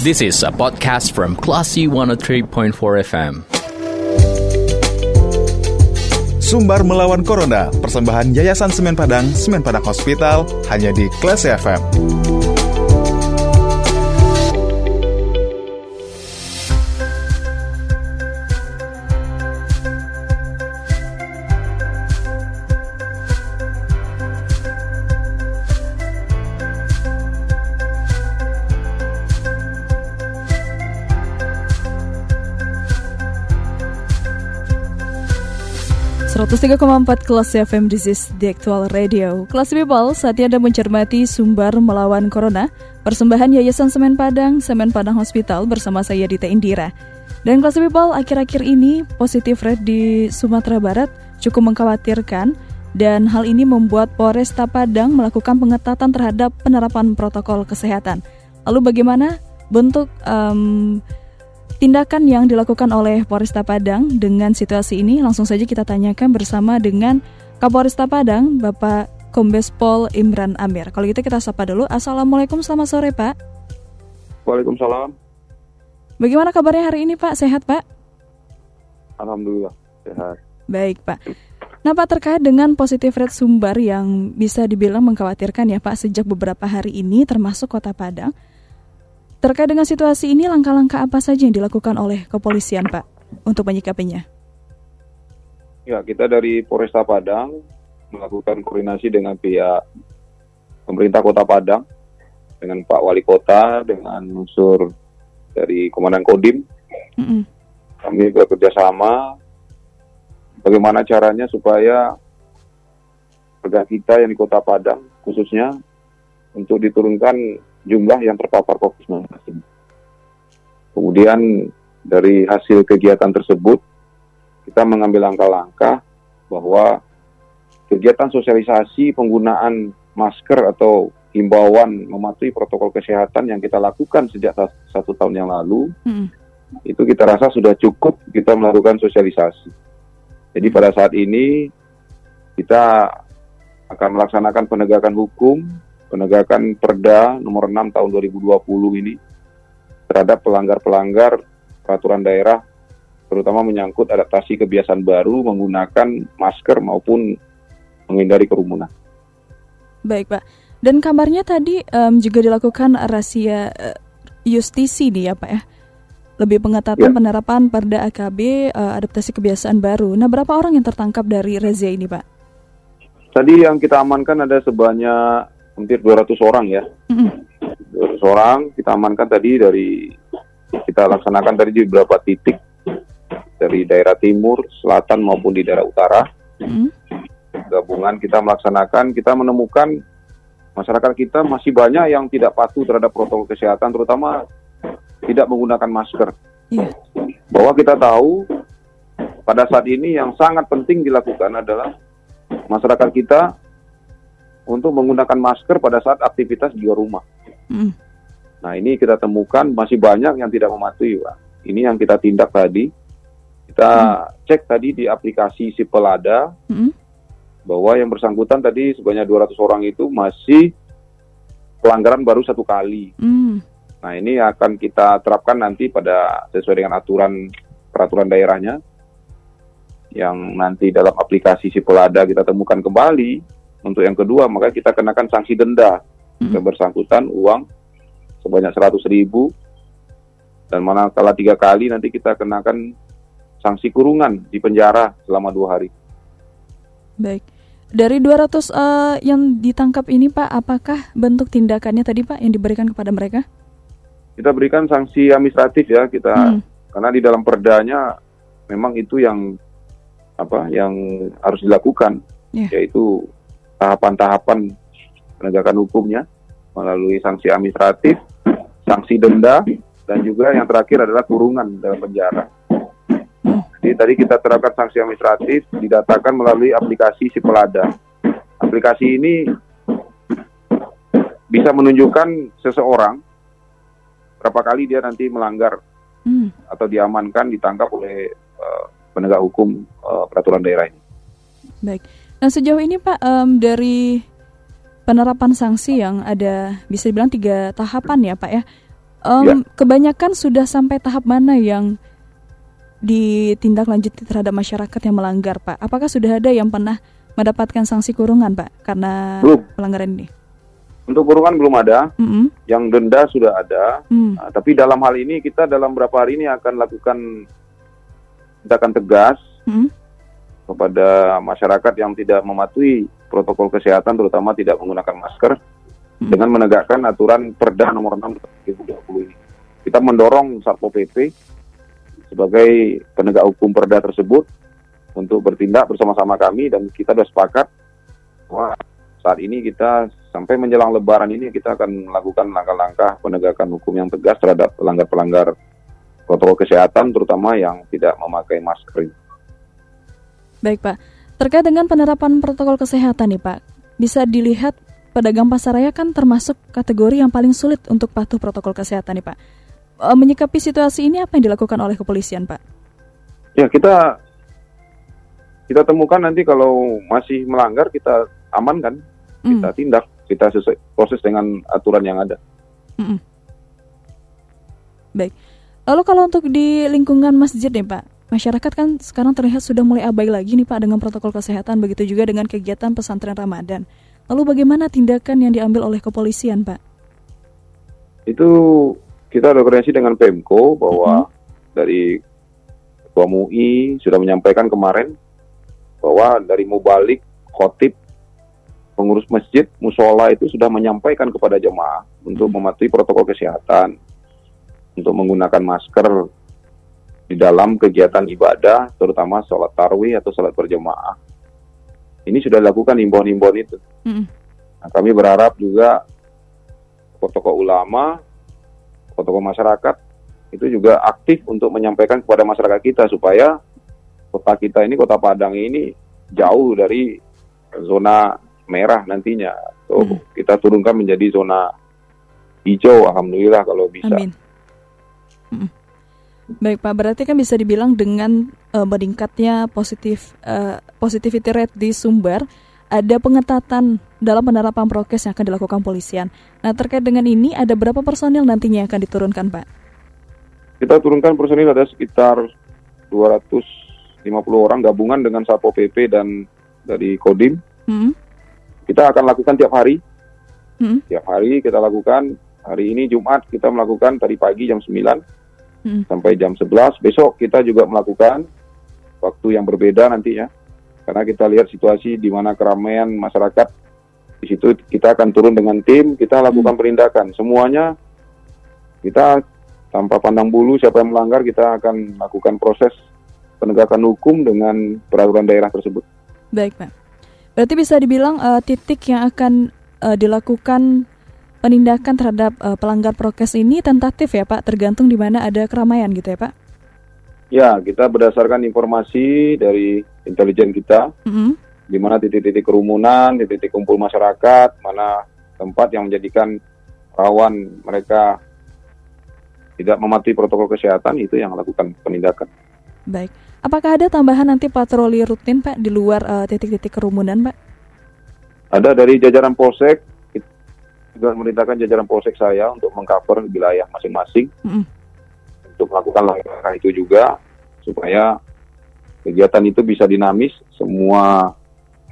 This is a podcast from Classy 103.4 FM. Sumbar melawan Corona, persembahan Yayasan Semen Padang, Semen Padang Hospital, hanya di Classy FM. 103,4 kelas FM This is the actual radio. Kelas People, saatnya Anda mencermati sumber melawan Corona. Persembahan Yayasan Semen Padang, Semen Padang Hospital bersama saya Dita Indira. Dan kelas People, akhir-akhir ini positif rate di Sumatera Barat cukup mengkhawatirkan Dan hal ini membuat Polresta Padang melakukan pengetatan terhadap penerapan protokol kesehatan. Lalu bagaimana bentuk um, tindakan yang dilakukan oleh Polresta Padang dengan situasi ini langsung saja kita tanyakan bersama dengan Kapolresta Padang, Bapak Kombes Pol Imran Amir. Kalau gitu kita sapa dulu. Assalamualaikum, selamat sore Pak. Waalaikumsalam. Bagaimana kabarnya hari ini Pak? Sehat Pak? Alhamdulillah, sehat. Baik Pak. Nah Pak terkait dengan positif rate sumber yang bisa dibilang mengkhawatirkan ya Pak sejak beberapa hari ini termasuk kota Padang. Terkait dengan situasi ini, langkah-langkah apa saja yang dilakukan oleh kepolisian, Pak, untuk menyikapinya? Ya, kita dari Polresta Padang melakukan koordinasi dengan pihak pemerintah Kota Padang, dengan Pak Wali Kota, dengan unsur dari Komandan Kodim. Mm -hmm. Kami bekerja sama bagaimana caranya supaya warga kita yang di Kota Padang khususnya untuk diturunkan jumlah yang terpapar COVID-19 Kemudian dari hasil kegiatan tersebut, kita mengambil langkah-langkah bahwa kegiatan sosialisasi penggunaan masker atau himbauan mematuhi protokol kesehatan yang kita lakukan sejak satu tahun yang lalu, hmm. itu kita rasa sudah cukup kita melakukan sosialisasi. Jadi pada saat ini kita akan melaksanakan penegakan hukum penegakan Perda nomor 6 tahun 2020 ini terhadap pelanggar-pelanggar peraturan daerah terutama menyangkut adaptasi kebiasaan baru menggunakan masker maupun menghindari kerumunan. Baik, Pak. Dan kabarnya tadi um, juga dilakukan rahasia uh, justisi nih ya, Pak ya. Lebih pengetatan ya. penerapan Perda AKB uh, adaptasi kebiasaan baru. Nah, berapa orang yang tertangkap dari razia ini, Pak? Tadi yang kita amankan ada sebanyak hampir 200 orang ya. Mm-hmm. 200 orang kita amankan tadi dari kita laksanakan tadi di beberapa titik dari daerah timur, selatan maupun di daerah utara. Mm-hmm. Gabungan kita melaksanakan, kita menemukan masyarakat kita masih banyak yang tidak patuh terhadap protokol kesehatan, terutama tidak menggunakan masker. Yeah. Bahwa kita tahu pada saat ini yang sangat penting dilakukan adalah masyarakat kita untuk menggunakan masker pada saat aktivitas di luar rumah. Mm. Nah ini kita temukan masih banyak yang tidak mematuhi, Pak. Ini yang kita tindak tadi. Kita mm. cek tadi di aplikasi Sipelada mm. bahwa yang bersangkutan tadi sebanyak 200 orang itu masih pelanggaran baru satu kali. Mm. Nah ini akan kita terapkan nanti pada sesuai dengan aturan peraturan daerahnya yang nanti dalam aplikasi Sipelada kita temukan kembali untuk yang kedua, maka kita kenakan sanksi denda hmm. yang bersangkutan uang sebanyak 100 ribu dan mana manakala tiga kali nanti kita kenakan sanksi kurungan di penjara selama dua hari. Baik. Dari 200 uh, eh, yang ditangkap ini Pak, apakah bentuk tindakannya tadi Pak yang diberikan kepada mereka? Kita berikan sanksi administratif ya kita hmm. karena di dalam perdanya memang itu yang apa yang harus dilakukan yeah. yaitu tahapan-tahapan penegakan hukumnya melalui sanksi administratif, sanksi denda, dan juga yang terakhir adalah kurungan dalam penjara. Jadi tadi kita terapkan sanksi administratif didatakan melalui aplikasi Sipelada. Aplikasi ini bisa menunjukkan seseorang berapa kali dia nanti melanggar hmm. atau diamankan ditangkap oleh uh, penegak hukum uh, peraturan daerah ini. Baik. Nah sejauh ini Pak um, dari penerapan sanksi yang ada bisa dibilang tiga tahapan ya Pak ya. Um, ya. Kebanyakan sudah sampai tahap mana yang ditindaklanjuti terhadap masyarakat yang melanggar, Pak? Apakah sudah ada yang pernah mendapatkan sanksi kurungan, Pak, karena belum. pelanggaran ini? Untuk kurungan belum ada, mm -hmm. yang denda sudah ada. Mm. Nah, tapi dalam hal ini kita dalam beberapa hari ini akan lakukan tindakan tegas mm -hmm. Kepada masyarakat yang tidak mematuhi protokol kesehatan, terutama tidak menggunakan masker, mm -hmm. dengan menegakkan aturan Perda Nomor 6 2020 ini. Kita mendorong Satpol PP sebagai penegak hukum perda tersebut untuk bertindak bersama-sama kami dan kita sudah sepakat bahwa saat ini kita sampai menjelang lebaran ini kita akan melakukan langkah-langkah penegakan hukum yang tegas terhadap pelanggar-pelanggar protokol kesehatan terutama yang tidak memakai masker. Baik Pak, terkait dengan penerapan protokol kesehatan nih Pak, bisa dilihat pedagang pasaraya kan termasuk kategori yang paling sulit untuk patuh protokol kesehatan nih Pak uh, menyikapi situasi ini apa yang dilakukan oleh kepolisian, Pak? Ya kita kita temukan nanti kalau masih melanggar kita amankan, mm. kita tindak, kita sesuai proses dengan aturan yang ada. Mm -mm. Baik. Lalu kalau untuk di lingkungan masjid nih Pak, masyarakat kan sekarang terlihat sudah mulai abai lagi nih Pak dengan protokol kesehatan, begitu juga dengan kegiatan pesantren Ramadan. Lalu bagaimana tindakan yang diambil oleh kepolisian Pak? Itu kita ada koordinasi dengan Pemko bahwa hmm. dari Ketua MUI sudah menyampaikan kemarin bahwa dari Mubalik, Khotib, pengurus masjid, musola itu sudah menyampaikan kepada jemaah untuk mematuhi protokol kesehatan, untuk menggunakan masker di dalam kegiatan ibadah, terutama sholat tarwih atau sholat berjemaah. Ini sudah dilakukan himbauan-himbauan itu. Mm. Nah, kami berharap juga protokol ulama tokoh masyarakat itu juga aktif untuk menyampaikan kepada masyarakat kita supaya kota kita ini kota Padang ini jauh dari zona merah nantinya. So, hmm. kita turunkan menjadi zona hijau alhamdulillah kalau bisa. Amin. Hmm. Baik Pak, berarti kan bisa dibilang dengan uh, meningkatnya positif uh, positivity rate di Sumber ada pengetatan dalam penerapan prokes yang akan dilakukan polisian. Nah, terkait dengan ini, ada berapa personil nantinya yang akan diturunkan, Pak? Kita turunkan personil ada sekitar 250 orang gabungan dengan Satpol PP dan dari Kodim. Hmm. Kita akan lakukan tiap hari. Hmm. Tiap hari kita lakukan. Hari ini Jumat kita melakukan tadi pagi jam 9 hmm. sampai jam 11. Besok kita juga melakukan waktu yang berbeda nantinya karena kita lihat situasi di mana keramaian masyarakat di situ kita akan turun dengan tim kita lakukan hmm. penindakan semuanya kita tanpa pandang bulu siapa yang melanggar kita akan lakukan proses penegakan hukum dengan peraturan daerah tersebut. Baik pak, berarti bisa dibilang uh, titik yang akan uh, dilakukan penindakan terhadap uh, pelanggar prokes ini tentatif ya pak, tergantung di mana ada keramaian gitu ya pak? Ya, kita berdasarkan informasi dari intelijen kita, mm-hmm. di mana titik-titik kerumunan, titik-titik kumpul masyarakat, mana tempat yang menjadikan rawan mereka tidak mematuhi protokol kesehatan itu yang melakukan penindakan. Baik, apakah ada tambahan nanti patroli rutin Pak di luar uh, titik-titik kerumunan Pak? Ada dari jajaran polsek, juga memerintahkan jajaran polsek saya untuk mengcover wilayah masing-masing. Mm-hmm untuk melakukan langkah itu juga supaya kegiatan itu bisa dinamis, semua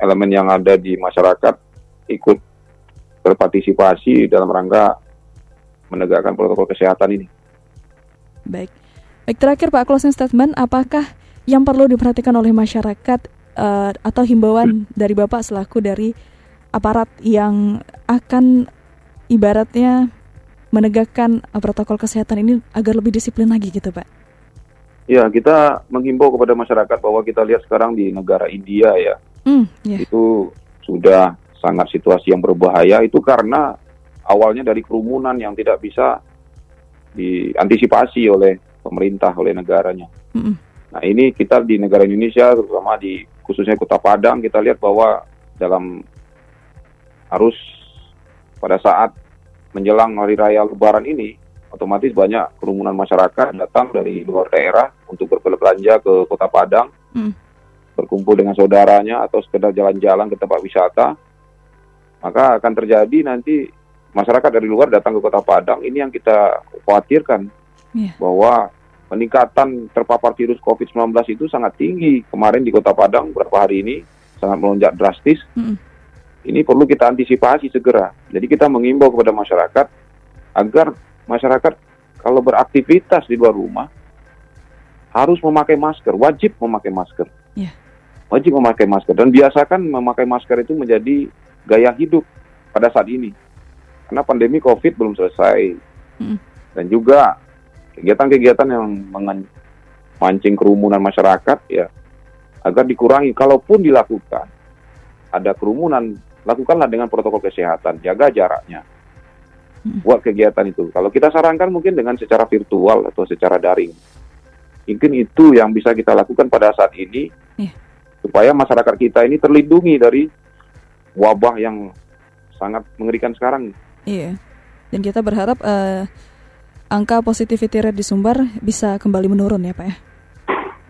elemen yang ada di masyarakat ikut berpartisipasi dalam rangka menegakkan protokol kesehatan ini. Baik. Baik terakhir Pak closing statement apakah yang perlu diperhatikan oleh masyarakat uh, atau himbauan hmm. dari Bapak selaku dari aparat yang akan ibaratnya menegakkan uh, protokol kesehatan ini agar lebih disiplin lagi gitu Pak? Ya, kita menghimbau kepada masyarakat bahwa kita lihat sekarang di negara India ya, mm, yeah. itu sudah sangat situasi yang berbahaya itu karena awalnya dari kerumunan yang tidak bisa diantisipasi oleh pemerintah, oleh negaranya. Mm -mm. Nah ini kita di negara Indonesia, terutama di khususnya Kota Padang, kita lihat bahwa dalam harus pada saat menjelang hari raya Lebaran ini, otomatis banyak kerumunan masyarakat datang dari luar daerah untuk berbelanja ke Kota Padang, hmm. berkumpul dengan saudaranya atau sekedar jalan-jalan ke tempat wisata, maka akan terjadi nanti masyarakat dari luar datang ke Kota Padang. Ini yang kita khawatirkan Iya. bahwa peningkatan terpapar virus COVID-19 itu sangat tinggi. Kemarin di Kota Padang beberapa hari ini sangat melonjak drastis. Mm-mm. Ini perlu kita antisipasi segera. Jadi kita mengimbau kepada masyarakat agar masyarakat kalau beraktivitas di luar rumah harus memakai masker, wajib memakai masker. Iya. Wajib memakai masker dan biasakan memakai masker itu menjadi gaya hidup pada saat ini. Karena pandemi Covid belum selesai. Mm. Dan juga kegiatan-kegiatan yang mengan- mancing kerumunan masyarakat ya agar dikurangi kalaupun dilakukan ada kerumunan lakukanlah dengan protokol kesehatan jaga jaraknya Hmm. buat kegiatan itu kalau kita sarankan mungkin dengan secara virtual atau secara daring mungkin itu yang bisa kita lakukan pada saat ini Iya. supaya masyarakat kita ini terlindungi dari wabah yang sangat mengerikan sekarang Iya. Dan kita berharap eh, angka positivity rate di Sumbar bisa kembali menurun ya Pak ya.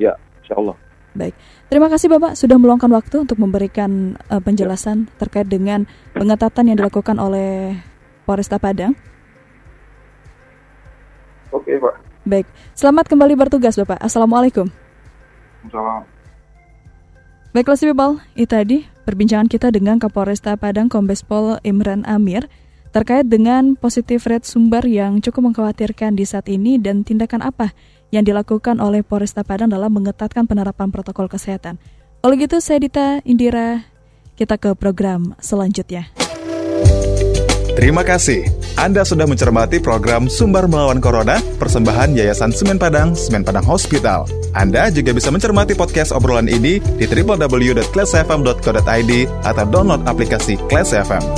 ya insya Allah Baik. Terima kasih Bapak sudah meluangkan waktu untuk memberikan eh, penjelasan terkait dengan pengetatan yang dilakukan oleh Polresta Padang. oke pak Baik. Selamat kembali bertugas Bapak. Assalamualaikum. Salam. Baiklah si People, itu tadi perbincangan kita dengan Kapolresta Padang Kombes Pol Imran Amir terkait dengan positif rate sumber yang cukup mengkhawatirkan di saat ini dan tindakan apa yang dilakukan oleh Polresta Padang dalam mengetatkan penerapan protokol kesehatan. Oleh gitu, saya Dita Indira, kita ke program selanjutnya. Terima kasih. Anda sudah mencermati program Sumber Melawan Corona, persembahan Yayasan Semen Padang, Semen Padang Hospital. Anda juga bisa mencermati podcast obrolan ini di www.classfm.co.id atau download aplikasi Class FM.